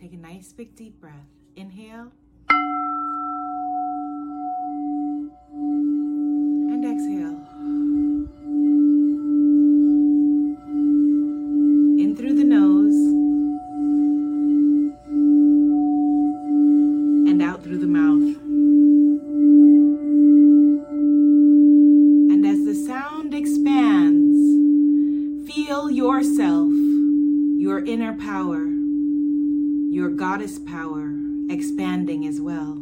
Take a nice big deep breath. Inhale. And exhale. In through the nose. And out through the mouth. And as the sound expands, feel yourself, your inner power your goddess power expanding as well.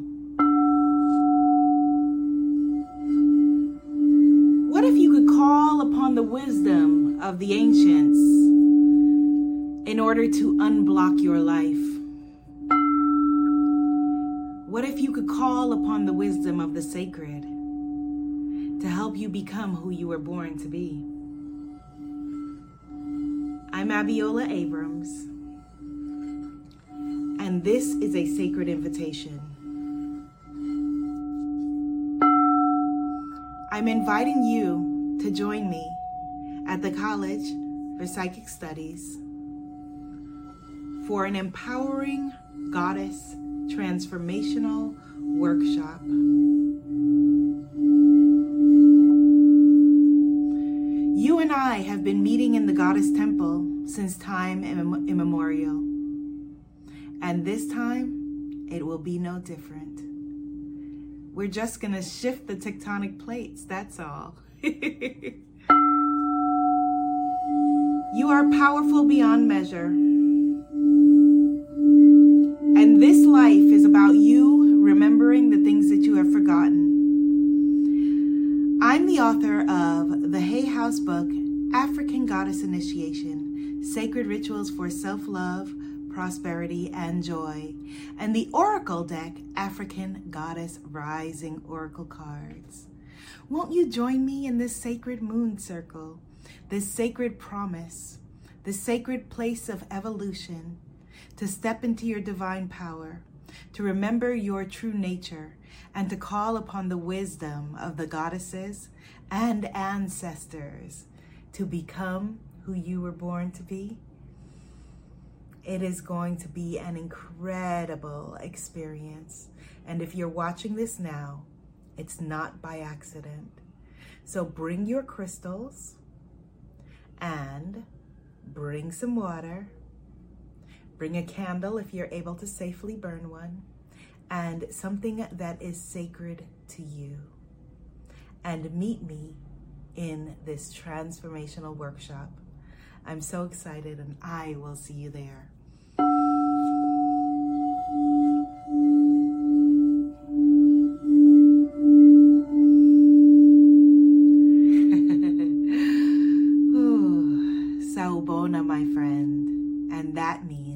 What if you could call upon the wisdom of the ancients in order to unblock your life? What if you could call upon the wisdom of the sacred to help you become who you were born to be? I'm Abiola Abrams and this is a sacred invitation. I'm inviting you to join me at the College for Psychic Studies for an empowering goddess transformational workshop. You and I have been meeting in the Goddess Temple since time immemorial. And this time, it will be no different. We're just going to shift the tectonic plates, that's all. you are powerful beyond measure. And this life is about you remembering the things that you have forgotten. I'm the author of the Hay House book, African Goddess Initiation Sacred Rituals for Self Love prosperity, and joy. And the Oracle deck, African Goddess Rising Oracle cards. Won't you join me in this sacred moon circle, this sacred promise, this sacred place of evolution, to step into your divine power, to remember your true nature, and to call upon the wisdom of the goddesses and ancestors to become who you were born to be? It is going to be an incredible experience. And if you're watching this now, it's not by accident. So bring your crystals and bring some water. Bring a candle if you're able to safely burn one, and something that is sacred to you. And meet me in this transformational workshop. I'm so excited, and I will see you there. My friend, and that means